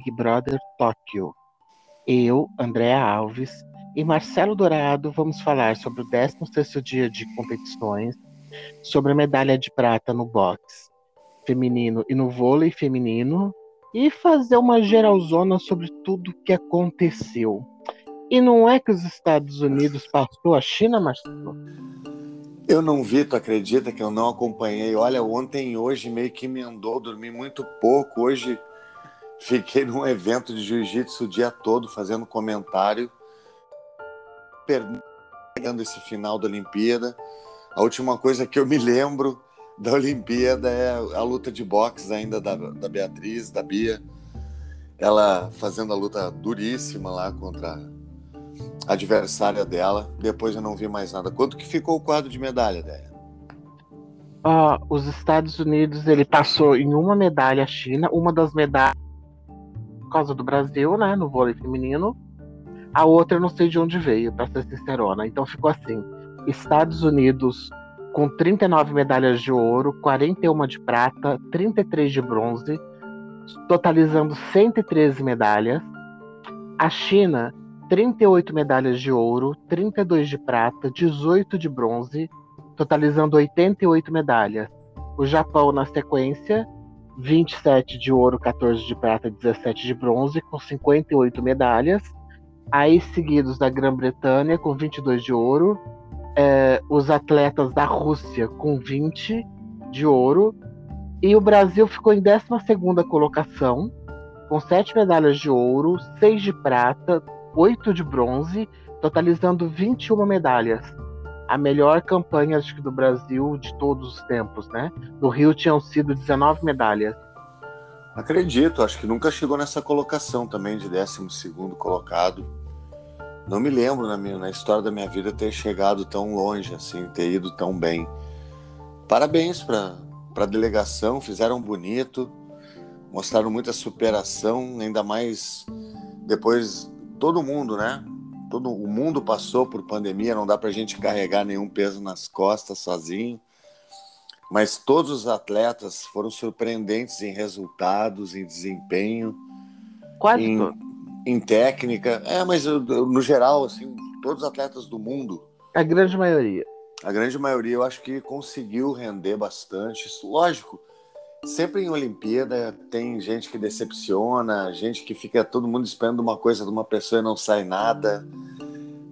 Big Brother Tóquio. Eu, Andréa Alves e Marcelo Dourado vamos falar sobre o 16º dia de competições, sobre a medalha de prata no boxe feminino e no vôlei feminino e fazer uma geralzona sobre tudo o que aconteceu. E não é que os Estados Unidos passou a China, Marcelo? Eu não vi, tu acredita que eu não acompanhei? Olha, ontem e hoje meio que emendou, dormi muito pouco. Hoje fiquei num evento de jiu-jitsu o dia todo fazendo comentário, pegando esse final da Olimpíada. A última coisa que eu me lembro da Olimpíada é a luta de boxe ainda da, da Beatriz, da Bia. Ela fazendo a luta duríssima lá contra a adversária dela. Depois eu não vi mais nada. Quanto que ficou o quadro de medalha, Déia? Uh, os Estados Unidos, ele passou em uma medalha a China, uma das medalhas por causa do Brasil, né, no vôlei feminino. A outra eu não sei de onde veio, para ser sincerona. Então ficou assim: Estados Unidos com 39 medalhas de ouro, 41 de prata, 33 de bronze, totalizando 113 medalhas. A China, 38 medalhas de ouro, 32 de prata, 18 de bronze, totalizando 88 medalhas. O Japão, na sequência, 27 de ouro, 14 de prata, 17 de bronze, com 58 medalhas. Aí seguidos da Grã-Bretanha, com 22 de ouro, é, os atletas da Rússia com 20 de ouro e o Brasil ficou em 12 colocação, com 7 medalhas de ouro, 6 de prata, 8 de bronze, totalizando 21 medalhas. A melhor campanha acho que, do Brasil de todos os tempos, né? No Rio tinham sido 19 medalhas. Acredito, acho que nunca chegou nessa colocação também de 12 colocado não me lembro na, minha, na história da minha vida ter chegado tão longe, assim, ter ido tão bem. Parabéns para a delegação, fizeram bonito, mostraram muita superação, ainda mais depois todo mundo, né? Todo o mundo passou por pandemia, não dá para a gente carregar nenhum peso nas costas sozinho. Mas todos os atletas foram surpreendentes em resultados, em desempenho. Quase em, em técnica. É, mas no geral, assim, todos os atletas do mundo. A grande maioria. A grande maioria eu acho que conseguiu render bastante. Lógico, sempre em Olimpíada tem gente que decepciona, gente que fica todo mundo esperando uma coisa de uma pessoa e não sai nada.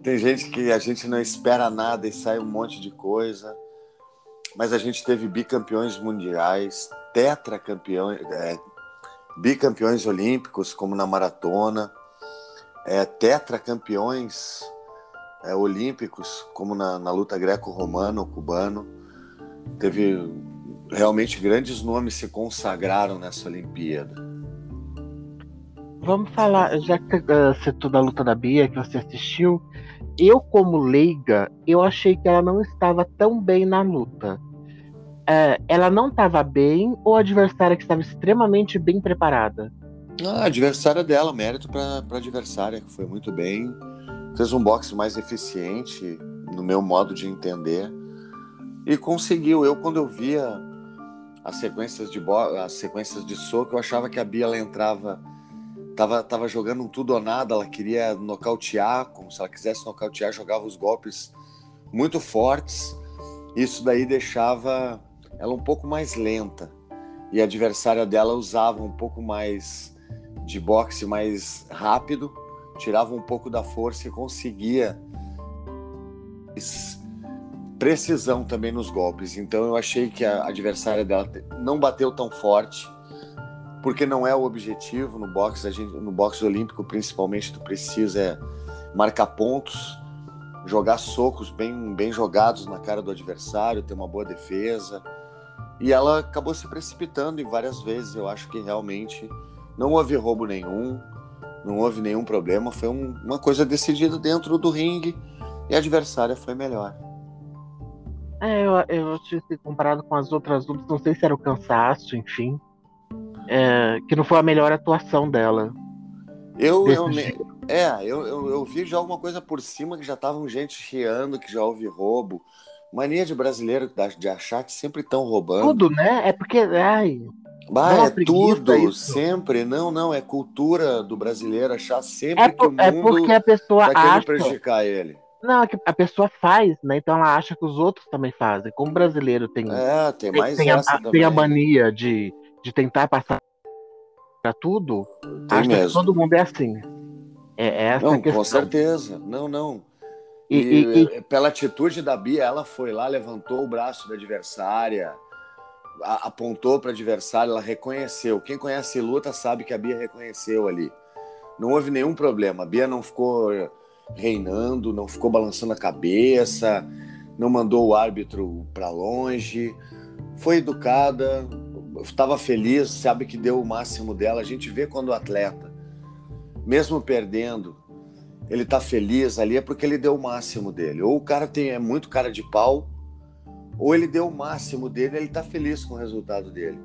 Tem gente que a gente não espera nada e sai um monte de coisa. Mas a gente teve bicampeões mundiais, tetracampeões, é, bicampeões olímpicos, como na maratona é, tetracampeões é, olímpicos, como na, na luta greco-romana ou cubano. Teve realmente grandes nomes se consagraram nessa Olimpíada. Vamos falar, já que uh, citou da luta da Bia, que você assistiu, eu como leiga, eu achei que ela não estava tão bem na luta. Uh, ela não estava bem ou a adversária que estava extremamente bem preparada? Ah, a adversária dela, mérito para a adversária, que foi muito bem. Fez um boxe mais eficiente, no meu modo de entender. E conseguiu. Eu, quando eu via as sequências de, as sequências de soco, eu achava que a Bia ela entrava. Tava, tava jogando um tudo ou nada, ela queria nocautear, como se ela quisesse nocautear, jogava os golpes muito fortes. Isso daí deixava ela um pouco mais lenta. E a adversária dela usava um pouco mais de boxe mais rápido, tirava um pouco da força e conseguia precisão também nos golpes. Então eu achei que a adversária dela não bateu tão forte, porque não é o objetivo no boxe, a gente, no boxe olímpico principalmente tu precisa é marcar pontos, jogar socos bem bem jogados na cara do adversário, ter uma boa defesa. E ela acabou se precipitando em várias vezes. Eu acho que realmente não houve roubo nenhum, não houve nenhum problema. Foi um, uma coisa decidida dentro do ringue e a adversária foi melhor. É, eu, eu acho que comparado com as outras lutas, não sei se era o cansaço, enfim. É, que não foi a melhor atuação dela. Eu, eu é, eu, eu, eu, vi já alguma coisa por cima que já estavam gente chiando, que já houve roubo. Mania de brasileiro de achar que sempre estão roubando. Tudo, né? É porque. Ai. Bah, é tudo, isso. sempre. Não, não, é cultura do brasileiro achar sempre é, que o é mundo é porque a pessoa tá acha... prejudicar ele. Não, é que a pessoa faz, né? Então ela acha que os outros também fazem. Como brasileiro tem, é, tem, mais tem, a, tem a mania de, de tentar passar para tudo, tem acha mesmo. que todo mundo é assim. É, é essa não, a questão. com certeza. Não, não. E, e, e, pela atitude da Bia, ela foi lá, levantou o braço da adversária, apontou para a adversária, ela reconheceu. Quem conhece luta sabe que a Bia reconheceu ali. Não houve nenhum problema. A Bia não ficou reinando, não ficou balançando a cabeça, não mandou o árbitro para longe. Foi educada, estava feliz, sabe que deu o máximo dela. A gente vê quando o atleta, mesmo perdendo, ele tá feliz ali é porque ele deu o máximo dele. Ou o cara tem é muito cara de pau, ou ele deu o máximo dele, ele tá feliz com o resultado dele.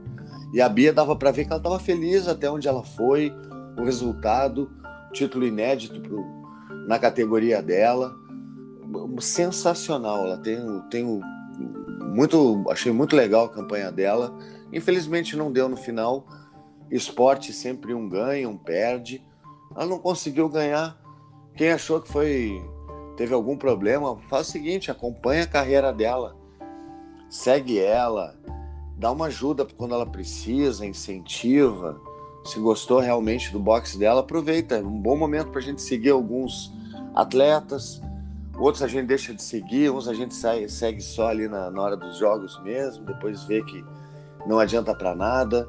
E a Bia dava para ver que ela estava feliz até onde ela foi, o resultado, título inédito pro, na categoria dela. Sensacional, ela tem, tem muito, achei muito legal a campanha dela. Infelizmente não deu no final. Esporte sempre um ganha, um perde. Ela não conseguiu ganhar quem achou que foi teve algum problema, faz o seguinte, acompanha a carreira dela, segue ela, dá uma ajuda quando ela precisa, incentiva. Se gostou realmente do boxe dela, aproveita. É um bom momento para a gente seguir alguns atletas. Outros a gente deixa de seguir, uns a gente sai, segue só ali na, na hora dos jogos mesmo, depois vê que não adianta para nada.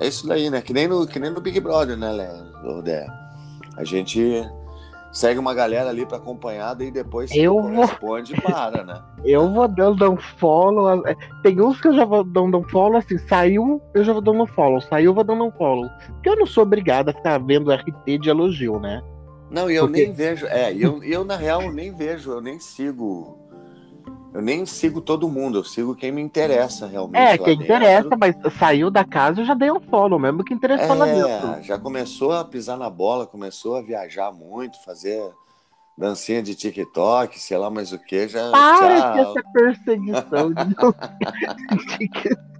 É isso daí, né? Que nem no, que nem no Big Brother, né, Léo? A gente segue uma galera ali para acompanhar e depois eu corresponde vou... para, né? Eu vou dando um follow. É, tem uns que eu já vou dando um follow, assim, saiu, eu já vou dando um follow. Saiu, eu vou dando um follow. Porque eu não sou obrigado a ficar vendo RT de elogio, né? Não, e eu Porque... nem vejo. É, eu, eu, na real, nem vejo, eu nem sigo eu nem sigo todo mundo, eu sigo quem me interessa realmente. É, quem dentro. interessa, mas saiu da casa eu já dei um follow, mesmo que interessou é, lá dentro. Já começou a pisar na bola, começou a viajar muito, fazer dancinha de TikTok, sei lá mais o que, já. Para com essa perseguição de TikTok.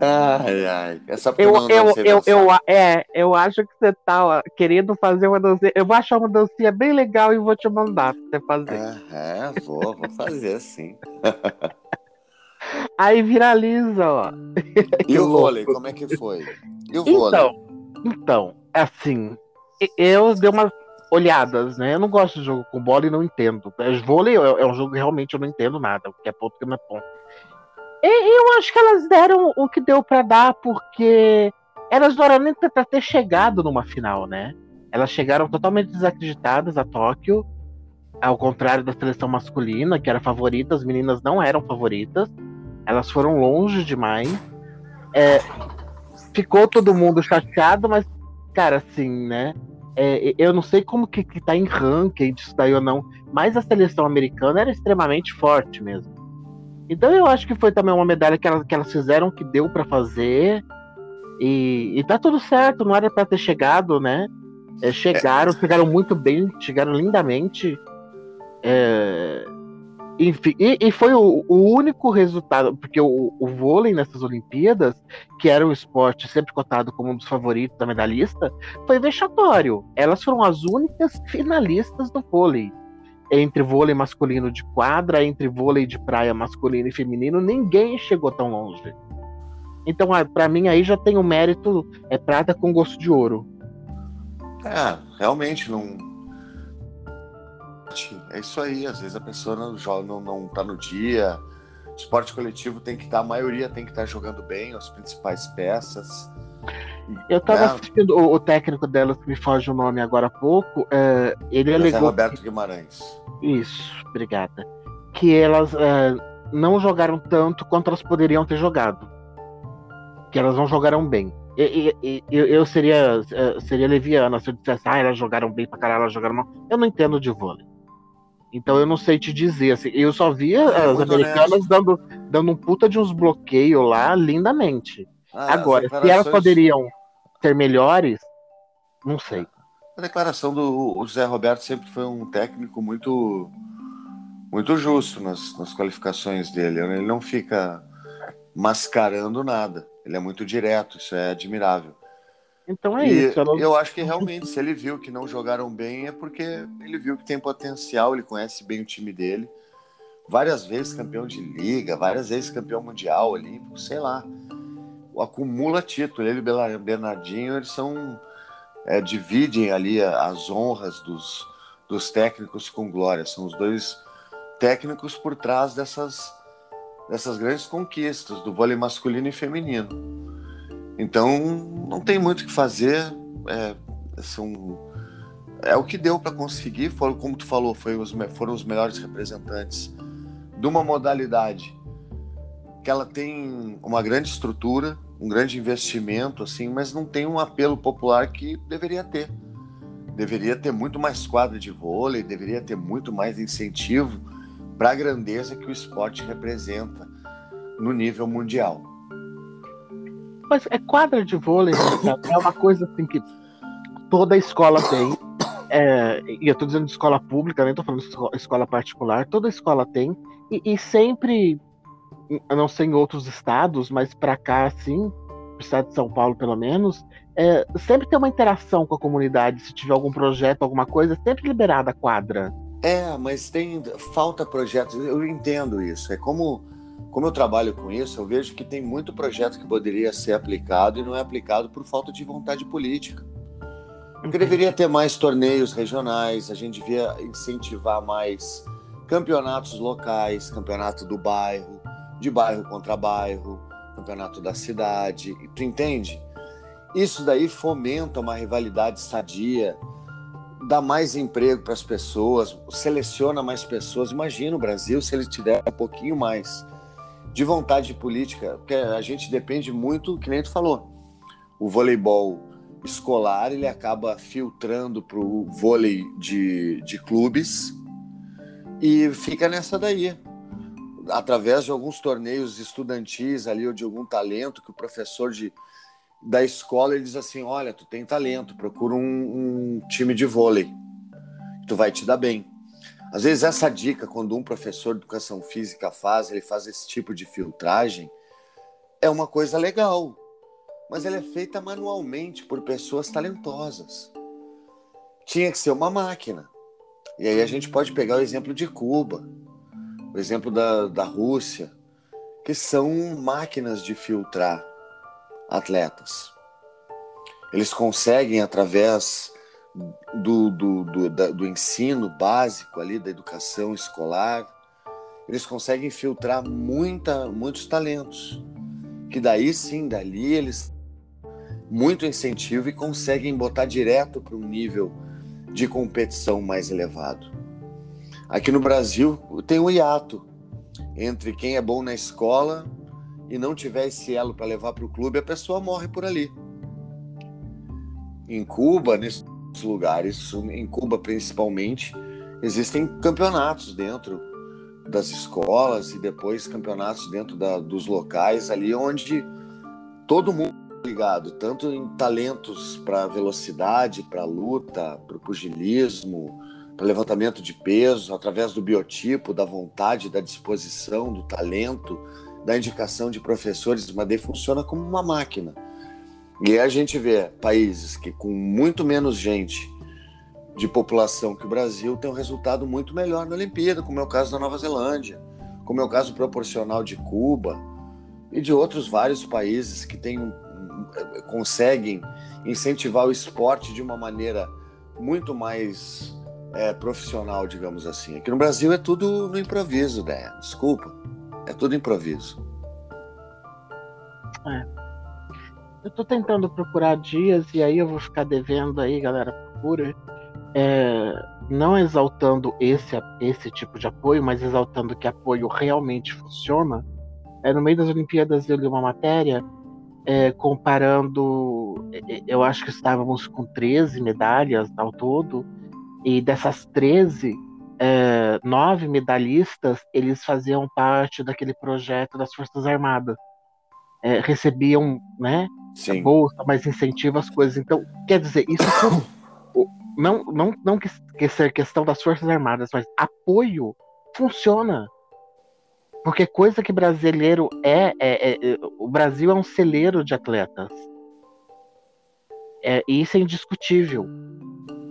Ai, ai. Essa eu, eu, eu, eu, é, eu acho que você tá ó, querendo fazer uma dancinha. Eu vou achar uma dancinha bem legal e vou te mandar pra você fazer. É, é vou, vou fazer sim. Aí viraliza, ó. E o vôlei, como é que foi? E o vôlei? Então, então, assim, eu dei umas olhadas, né? Eu não gosto de jogo com bola e não entendo. Vôlei é, é um jogo que realmente eu não entendo nada, porque é ponto que não é ponto. E eu acho que elas deram o que deu para dar, porque elas não eram nem pra ter chegado numa final, né? Elas chegaram totalmente desacreditadas a Tóquio, ao contrário da seleção masculina, que era favorita, as meninas não eram favoritas, elas foram longe demais. É, ficou todo mundo chateado, mas, cara, assim, né? É, eu não sei como que, que tá em ranking disso daí ou não, mas a seleção americana era extremamente forte mesmo. Então eu acho que foi também uma medalha que elas, que elas fizeram que deu para fazer. E, e tá tudo certo, não era para ter chegado, né? É, chegaram, é. chegaram muito bem, chegaram lindamente. É, enfim, e, e foi o, o, único resultado, porque o, o, vôlei nessas Olimpíadas, que era um esporte sempre cotado como um dos favoritos da medalhista, foi vexatório. Elas foram as únicas finalistas do vôlei entre vôlei masculino de quadra, entre vôlei de praia masculino e feminino, ninguém chegou tão longe. Então, para mim, aí já tem o mérito, é prata com gosto de ouro. É, realmente, não. É isso aí, às vezes a pessoa não, não, não tá no dia. Esporte coletivo tem que estar, tá, a maioria tem que estar tá jogando bem, as principais peças. Eu tava é. assistindo o, o, técnico delas, que me foge o nome agora há pouco. É, ele Mas alegou. É Roberto Guimarães. Isso, obrigada. Que elas é, não jogaram tanto quanto elas poderiam ter jogado. Que elas não jogaram bem. E, e, e, eu seria, é, seria leviana se eu dissesse, ah, elas jogaram bem pra caralho, elas jogaram mal. Eu não entendo de vôlei. Então eu não sei te dizer. Assim, eu só via é, as americanas dando, dando um puta de uns bloqueios lá lindamente. Ah, Agora, declarações... se elas poderiam ser melhores, não sei. A declaração do José Roberto sempre foi um técnico muito muito justo nas, nas qualificações dele. Né? Ele não fica mascarando nada. Ele é muito direto, isso é admirável. Então é E isso. ela- Eu acho que realmente, se ele viu que não jogaram bem, é porque ele viu que tem potencial, ele conhece bem o time dele. Várias vezes campeão de liga, várias vezes campeão mundial, olímpico, sei lá. Acumula título. Ele e Bernardinho, eles são. é, dividem ali as honras dos, dos técnicos com glória. São os dois técnicos por trás dessas, dessas grandes conquistas do vôlei masculino e feminino. Então, não tem muito o que fazer. É, são, é o que deu para conseguir. Foram, como tu falou, foi os, foram os melhores representantes de uma modalidade que ela tem uma grande estrutura, um grande investimento, assim, mas não tem um apelo popular que deveria ter. Deveria ter muito mais quadra de vôlei, deveria ter muito mais incentivo para a grandeza que o esporte representa no nível mundial. Mas é quadra de vôlei, né, é uma coisa assim que toda escola tem. É, e eu tô dizendo de escola pública, nem tô falando de esco- escola particular, toda escola tem. E, e sempre, eu não sei em outros estados, mas pra cá, assim, no estado de São Paulo pelo menos, é, sempre tem uma interação com a comunidade. Se tiver algum projeto, alguma coisa, sempre liberada a quadra. É, mas tem falta projetos. Eu entendo isso. É como como eu trabalho com isso, eu vejo que tem muito projeto que poderia ser aplicado e não é aplicado por falta de vontade política. Porque deveria ter mais torneios regionais, a gente devia incentivar mais campeonatos locais, campeonato do bairro, de bairro contra bairro, campeonato da cidade. Tu entende? Isso daí fomenta uma rivalidade sadia, dá mais emprego para as pessoas, seleciona mais pessoas. Imagina o Brasil se ele tiver um pouquinho mais de vontade política, porque a gente depende muito, que nem tu falou. O voleibol escolar ele acaba filtrando para o vôlei de, de clubes e fica nessa daí. Através de alguns torneios estudantis ali, ou de algum talento que o professor de, da escola ele diz assim: olha, tu tem talento, procura um, um time de vôlei, tu vai te dar bem. Às vezes essa dica, quando um professor de educação física faz, ele faz esse tipo de filtragem, é uma coisa legal, mas ela é feita manualmente por pessoas talentosas. Tinha que ser uma máquina. E aí a gente pode pegar o exemplo de Cuba, o exemplo da, da Rússia, que são máquinas de filtrar atletas. Eles conseguem, através do, do, do, da- do ensino básico ali, da educação escolar, eles conseguem filtrar muita, muitos talentos. Que daí sim, dali eles muito incentivo e conseguem botar direto para um nível de competição mais elevado. Aqui no Brasil tem um hiato entre quem é bom na escola e não tiver esse elo para levar para o clube, a pessoa morre por ali. Em Cuba, nesses lugares, em Cuba principalmente, existem campeonatos dentro das escolas e depois campeonatos dentro da- dos locais ali onde todo mundo é ligado, tanto em talentos para velocidade, para luta, para pugilismo, para levantamento de peso, através do biotipo, da vontade, da disposição, do talento, da indicação de professores, mas daí funciona como uma máquina. E a gente vê países que com muito menos gente de população que o Brasil tem um resultado muito melhor na Olimpíada, como é o caso da Nova Zelândia, como é o caso proporcional de Cuba e de outros vários países que têm, conseguem incentivar o esporte de uma maneira muito mais é, profissional, digamos assim. Aqui no Brasil é tudo no improviso, né? Desculpa, é tudo improviso. Eu tô tentando procurar dias e aí eu vou ficar devendo aí, galera, procura. É, não exaltando esse, esse tipo de apoio, mas exaltando que apoio realmente funciona. É, no meio das Olimpíadas eu li uma matéria é, comparando. é, Eu acho que estávamos com 13 medalhas ao todo, e dessas 13, é, nove medalhistas eles faziam parte daquele projeto das Forças Armadas. É, recebiam né, bolsa, mais incentivo às coisas. Então, quer dizer, isso o- não, não, não que, que ser questão das Forças Armadas, mas apoio funciona. Porque coisa que brasileiro é, é, é, é o Brasil é um celeiro de atletas. É, isso é indiscutível,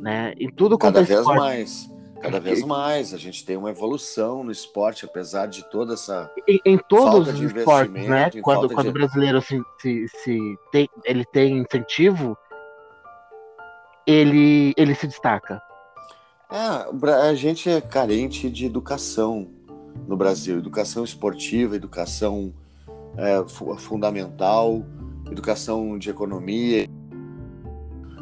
né? Em tudo cada é vez esporte. mais, cada vez mais a gente tem uma evolução no esporte, apesar de toda essa em, em todos os esportes, né? Quando, quando de... o brasileiro se, se, se tem, ele tem incentivo, ele ele se destaca. É, a gente é carente de educação no Brasil, educação esportiva, educação é, fundamental, educação de economia,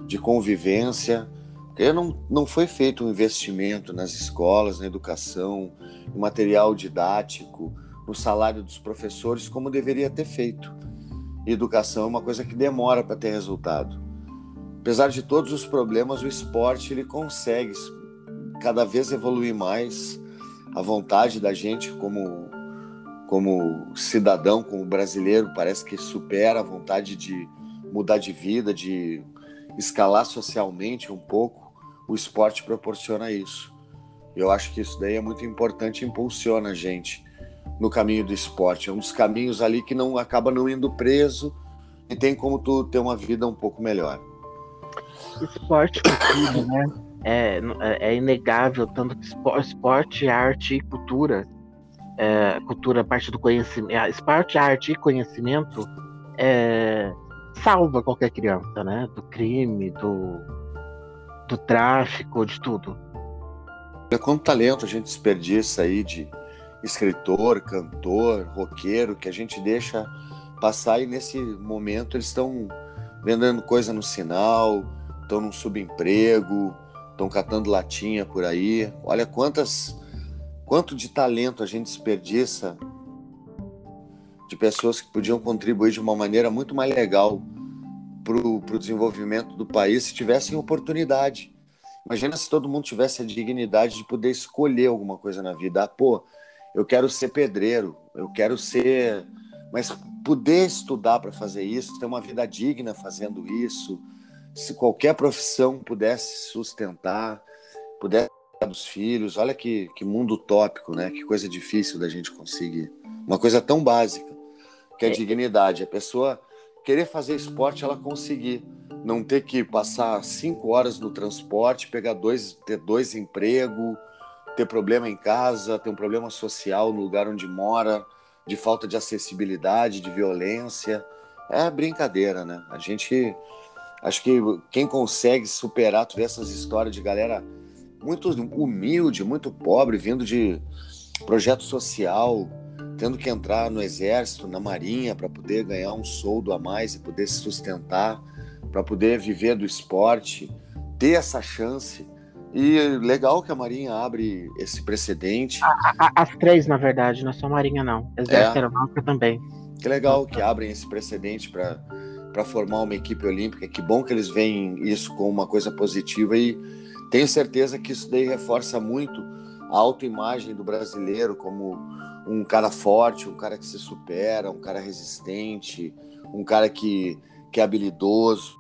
de convivência. Porque não, não foi feito um investimento nas escolas, na educação, no material didático, no salário dos professores, como deveria ter feito. Educação é uma coisa que demora para ter resultado. Apesar de todos os problemas, o esporte ele consegue cada vez evoluir mais. A vontade da gente como como cidadão, como brasileiro, parece que supera a vontade de mudar de vida, de escalar socialmente um pouco. O esporte proporciona isso. Eu acho que isso daí é muito importante, impulsiona a gente no caminho do esporte. É um dos caminhos ali que não acaba não indo preso e tem como tu ter uma vida um pouco melhor. Esporte cultura, né? É, é, é inegável, tanto que esporte, arte e cultura, é, cultura parte do conhecimento, é, esporte, arte e conhecimento é, salva qualquer criança, né? Do crime, do, do tráfico, de tudo. É quanto talento a gente desperdiça aí de escritor, cantor, roqueiro, que a gente deixa passar e nesse momento eles estão vendendo coisa no sinal, estão num subemprego, estão catando latinha por aí. Olha quantas quanto de talento a gente desperdiça de pessoas que podiam contribuir de uma maneira muito mais legal para o desenvolvimento do país se tivessem oportunidade. Imagina se todo mundo tivesse a dignidade de poder escolher alguma coisa na vida. Ah, pô, eu quero ser pedreiro, eu quero ser. Mas poder estudar para fazer isso, ter uma vida digna fazendo isso, se qualquer profissão pudesse sustentar, pudesse dos filhos, olha que, que mundo utópico, né? Que coisa difícil da gente conseguir. Uma coisa tão básica, que é a é. dignidade. A pessoa querer fazer esporte, ela conseguir. Não ter que passar cinco horas no transporte, pegar dois, ter dois empregos, ter problema em casa, ter um problema social no lugar onde mora, de falta de acessibilidade, de violência. É brincadeira, né? A gente. Acho que quem consegue superar todas essas histórias de galera muito humilde, muito pobre, vindo de projeto social, tendo que entrar no exército, na marinha, para poder ganhar um soldo a mais e poder se sustentar, para poder viver do esporte, ter essa chance e legal que a Marinha abre esse precedente. A, a, as três, na verdade, não é só a Marinha, não. Exército é. Aeronáutica também. Que legal que abrem esse precedente para formar uma equipe olímpica. Que bom que eles veem isso como uma coisa positiva e tenho certeza que isso daí reforça muito a autoimagem do brasileiro como um cara forte, um cara que se supera, um cara resistente, um cara que, que é habilidoso,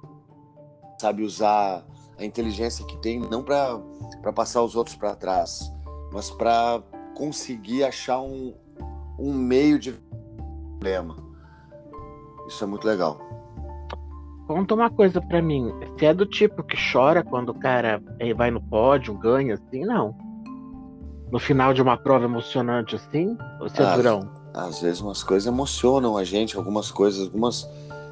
sabe usar a inteligência que tem não para passar os outros para trás, mas para conseguir achar um, um meio de problema. Isso é muito legal. Conta uma coisa para mim. Você é do tipo que chora quando o cara eh, vai no pódio, ganha, assim? Não. No final de uma prova emocionante, assim? Ou você é às, durão? Às vezes umas coisas emocionam a gente, algumas coisas, algumas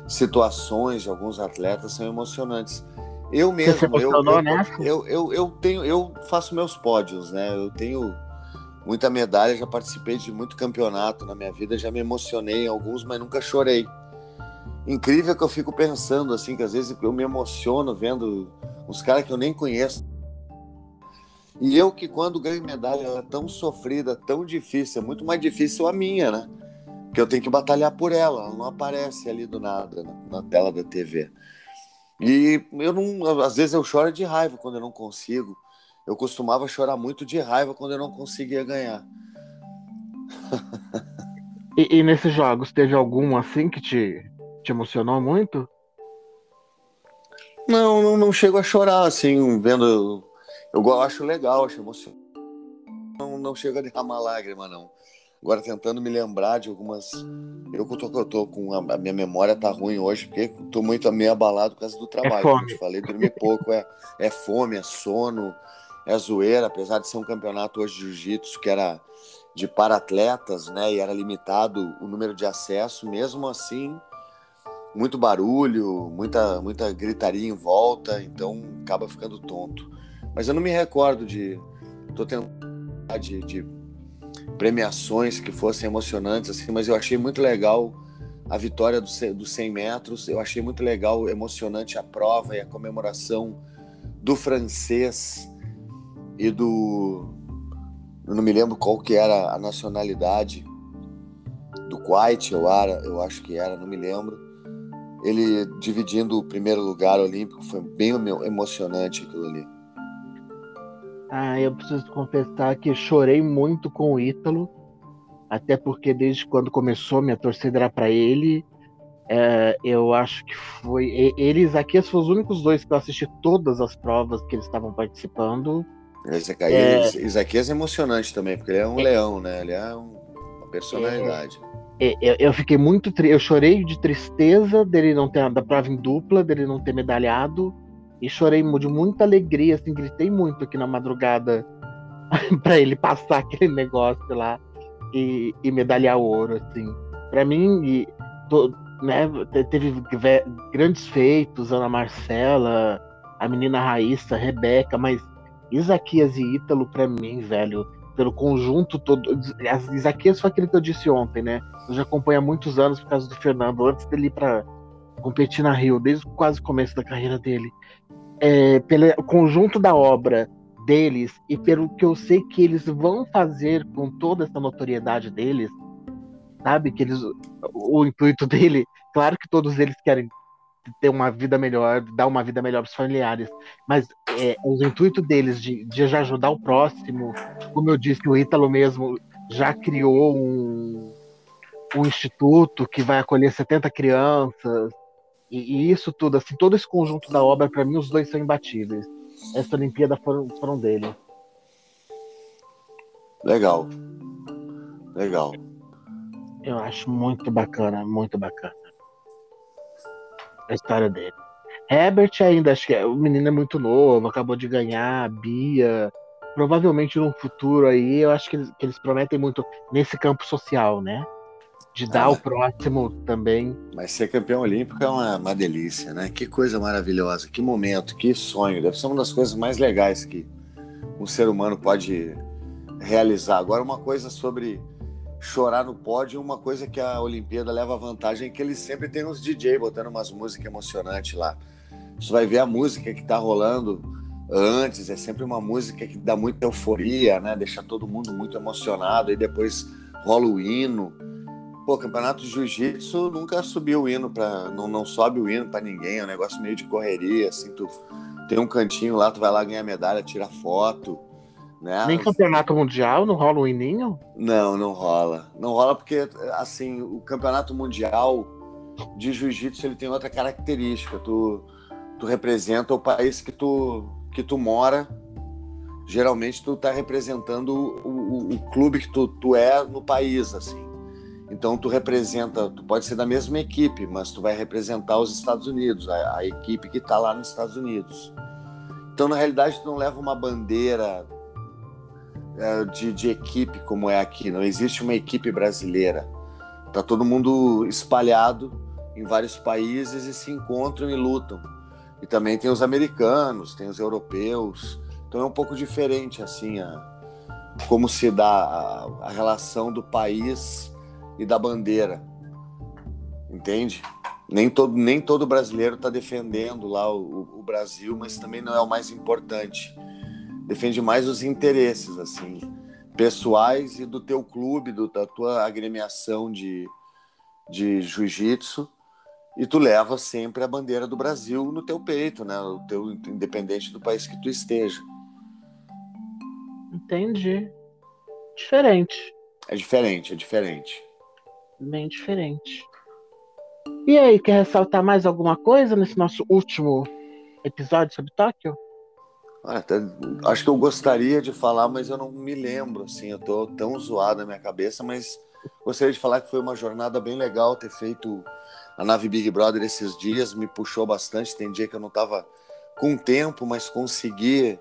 situações de alguns atletas são emocionantes. Eu mesmo, eu, eu, eu, eu, tenho, eu faço meus pódios, né? Eu tenho muita medalha, já participei de muito campeonato na minha vida, já me emocionei em alguns, mas nunca chorei. Incrível que eu fico pensando assim, que às vezes eu me emociono vendo uns caras que eu nem conheço. E eu que quando ganho medalha ela é tão sofrida, tão difícil, é muito mais difícil a minha, né? Que eu tenho que batalhar por ela, ela não aparece ali do nada na, na tela da TV. E eu não, às vezes eu choro de raiva quando eu não consigo. Eu costumava chorar muito de raiva quando eu não conseguia ganhar. e, e, nesses jogos, teve algum assim que te, te emocionou muito? Não, não, não chego a chorar assim, vendo. Eu, eu acho legal, acho emocionante. Não, não chego a derramar lágrima, não. Agora tentando me lembrar de algumas. Eu tô, eu tô com. A, minha memória tá ruim hoje, porque tô muito meio abalado por causa do trabalho. É fome. Como eu falei, dormi pouco. É, é fome, é sono, é zoeira, apesar de ser um campeonato hoje de jiu-jitsu que era de para-atletas, né? E era limitado o número de acesso, mesmo assim, muito barulho, muita, muita gritaria em volta, então acaba ficando tonto. Mas eu não me recordo de. Tô tentando de, de premiações que fossem emocionantes, assim, mas eu achei muito legal a vitória dos do 100 metros, eu achei muito legal, emocionante a prova e a comemoração do francês e do. Eu não me lembro qual que era a nacionalidade do Kuwait, eu, era, eu acho que era, não me lembro. Ele dividindo o primeiro lugar olímpico, foi bem emocionante aquilo ali. Ah, eu preciso confessar que chorei muito com o Ítalo, até porque desde quando começou minha torcida era para ele. É, eu acho que foi ele e Isaquias foram os únicos dois que eu assisti todas as provas que eles estavam participando. Isaquias é, Isaquias é emocionante também, porque ele é um é, leão, né? Ele é um, uma personalidade. É, eu, eu, fiquei muito eu chorei de tristeza dele não ter da prova em dupla, dele não ter medalhado e chorei de muita alegria, assim, gritei muito aqui na madrugada para ele passar aquele negócio lá e, e medalhar ouro, assim. Para mim, e, né, teve grandes feitos, Ana Marcela, a menina Raíssa, Rebeca, mas Isaquias e Ítalo, para mim, velho, pelo conjunto todo. Isaquias foi aquele que eu disse ontem, né? Eu já acompanho há muitos anos por causa do Fernando, antes dele ir pra competir na Rio, desde quase o começo da carreira dele é, pelo conjunto da obra deles e pelo que eu sei que eles vão fazer com toda essa notoriedade deles, sabe? Que eles, o intuito dele, claro que todos eles querem ter uma vida melhor, dar uma vida melhor para os familiares, mas é, o intuito deles de, de ajudar o próximo, como eu disse, o Ítalo mesmo já criou um, um instituto que vai acolher 70 crianças, e, e, isso tudo, assim, todo esse conjunto da obra, para mim, os dois são imbatíveis. Essa Olimpíada foram, foram dele. Legal. Legal. Eu acho muito bacana, muito bacana. A história dele. Herbert ainda, acho que é, o menino é muito novo, acabou de ganhar, Bia. Provavelmente no futuro aí, eu acho que eles, que eles prometem muito nesse campo social, né? De dar ah, o próximo também. Mas ser campeão olímpico é uma, uma, delícia, né? Que coisa maravilhosa, que momento, que sonho. Deve ser uma das coisas mais legais que um ser humano pode realizar. Agora, uma coisa sobre chorar no pódio, uma coisa que a Olimpíada leva vantagem é que eles sempre tem uns DJ botando umas músicas emocionantes lá. Você vai ver a música que tá rolando antes, é sempre uma música que dá muita euforia, né? Deixa todo mundo muito emocionado, e depois rola o hino Pô, campeonato de jiu-jitsu nunca subiu o hino para não, não sobe o hino para ninguém, é um negócio meio de correria, assim, tu tem um cantinho lá, tu vai lá ganhar medalha, tira foto, né? Nem campeonato mundial não rola um hininho? Não, não rola. Não rola porque assim, o campeonato mundial de jiu-jitsu ele tem outra característica, tu tu representa o país que tu que tu mora geralmente tu tá representando o, o, o, clube que tu, tu é no país, assim. Então tu representa, tu pode ser da mesma equipe, mas tu vai representar os Estados Unidos, a, a equipe que está lá nos Estados Unidos. Então na realidade tu não leva uma bandeira é, de, de equipe como é aqui. Não existe uma equipe brasileira. Tá todo mundo espalhado em vários países e se encontram e lutam. E também tem os americanos, tem os europeus. Então é um pouco diferente assim a como se dá a, a relação do país e da bandeira. Entende? Nem todo, nem todo brasileiro está defendendo lá o, o, Brasil, mas também não é o mais importante. Defende mais os interesses, assim, pessoais e do teu clube, do, da tua agremiação de, de jiu-jitsu. E tu leva sempre a bandeira do Brasil no teu peito, né? O teu, independente do país que tu esteja. Entendi. Diferente. É diferente, é diferente bem diferente. E aí, quer ressaltar mais alguma coisa nesse nosso último episódio sobre Tóquio? até, acho que eu gostaria de falar, mas eu não me lembro, assim, eu tô tão zoado na minha cabeça, mas gostaria de falar que foi uma jornada bem legal ter feito a nave Big Brother esses dias, me puxou bastante, tem dia que eu não tava com tempo, mas consegui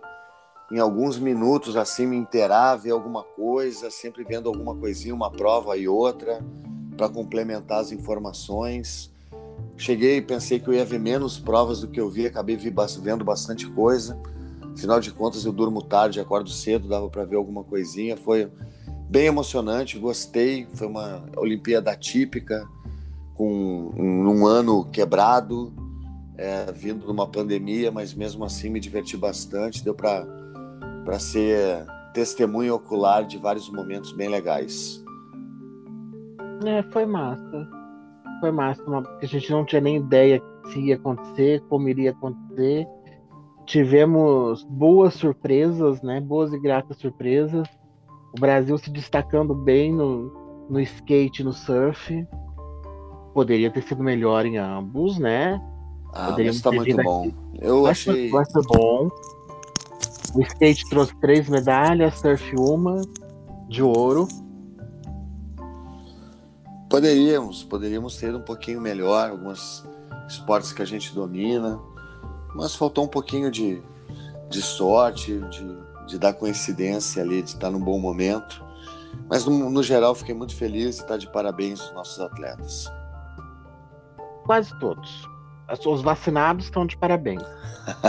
em alguns minutos assim me inteirar, ver alguma coisa, sempre vendo alguma coisinha, uma prova e outra, para complementar as informações. Cheguei pensei que eu ia ver menos provas do que eu vi, acabei vendo bastante coisa. Afinal de contas, eu durmo tarde, acordo cedo, dava para ver alguma coisinha. Foi bem emocionante, gostei. Foi uma Olimpíada típica, com um, ano quebrado, é, vindo de uma pandemia, mas mesmo assim me diverti bastante. Deu para ser testemunho ocular de vários momentos bem legais. É, foi massa. Foi massa, porque a gente não tinha nem ideia se ia acontecer, como iria acontecer. Tivemos boas surpresas, né? Boas e gratas surpresas. O Brasil se destacando bem no, no skate, no surf. Poderia ter sido melhor em ambos, né? Ah, Poderia mas tá muito bom. Eu vai achei. Vai ser bom. O skate trouxe três medalhas, surf uma de ouro. Poderíamos, poderíamos ter um pouquinho melhor alguns esportes que a gente domina, mas faltou um pouquinho de, de sorte, de, de dar coincidência ali, de estar num bom momento. Mas no, no geral fiquei muito feliz e está de parabéns os nossos atletas. Quase todos. Os vacinados estão de parabéns.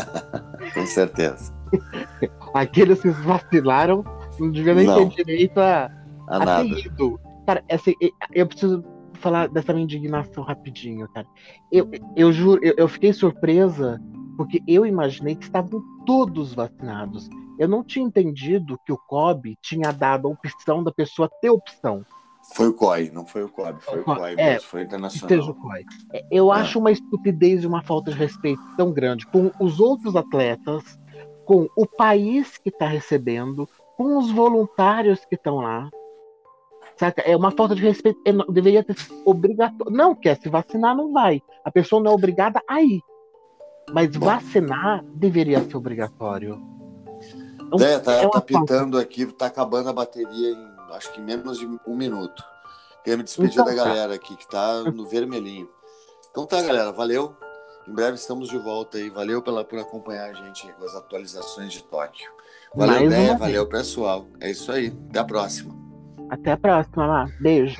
Com certeza. Aqueles que vacilaram não deviam nem não. ter direito a, a, a nada. Cara, assim, eu preciso falar dessa minha indignação rapidinho, cara. Eu, eu juro, eu, eu fiquei surpresa porque eu imaginei que estavam todos vacinados. Eu não tinha entendido que o COB tinha dado a opção da pessoa ter opção. Foi o COI, não foi o COB, foi o COI, é, foi internacional. O COI. É, eu é. acho uma estupidez e uma falta de respeito tão grande com os outros atletas, com o país que está recebendo, com os voluntários que estão lá. Saca? É uma falta de respeito. Deveria ter obrigatório. Não quer se vacinar, não vai. A pessoa não é obrigada a ir. Mas Bom. vacinar deveria ser obrigatório. Então, é, tá, é tá pitando aqui, tá acabando a bateria em acho que menos de um minuto. Queria me despedir então, da tá. galera aqui que tá no vermelhinho. Então tá, galera, valeu. Em breve estamos de volta aí. Valeu pela, por acompanhar a gente com as atualizações de Tóquio. Valeu, né? Valeu, pessoal. É isso aí. Até a próxima. Até a próxima, Beijo.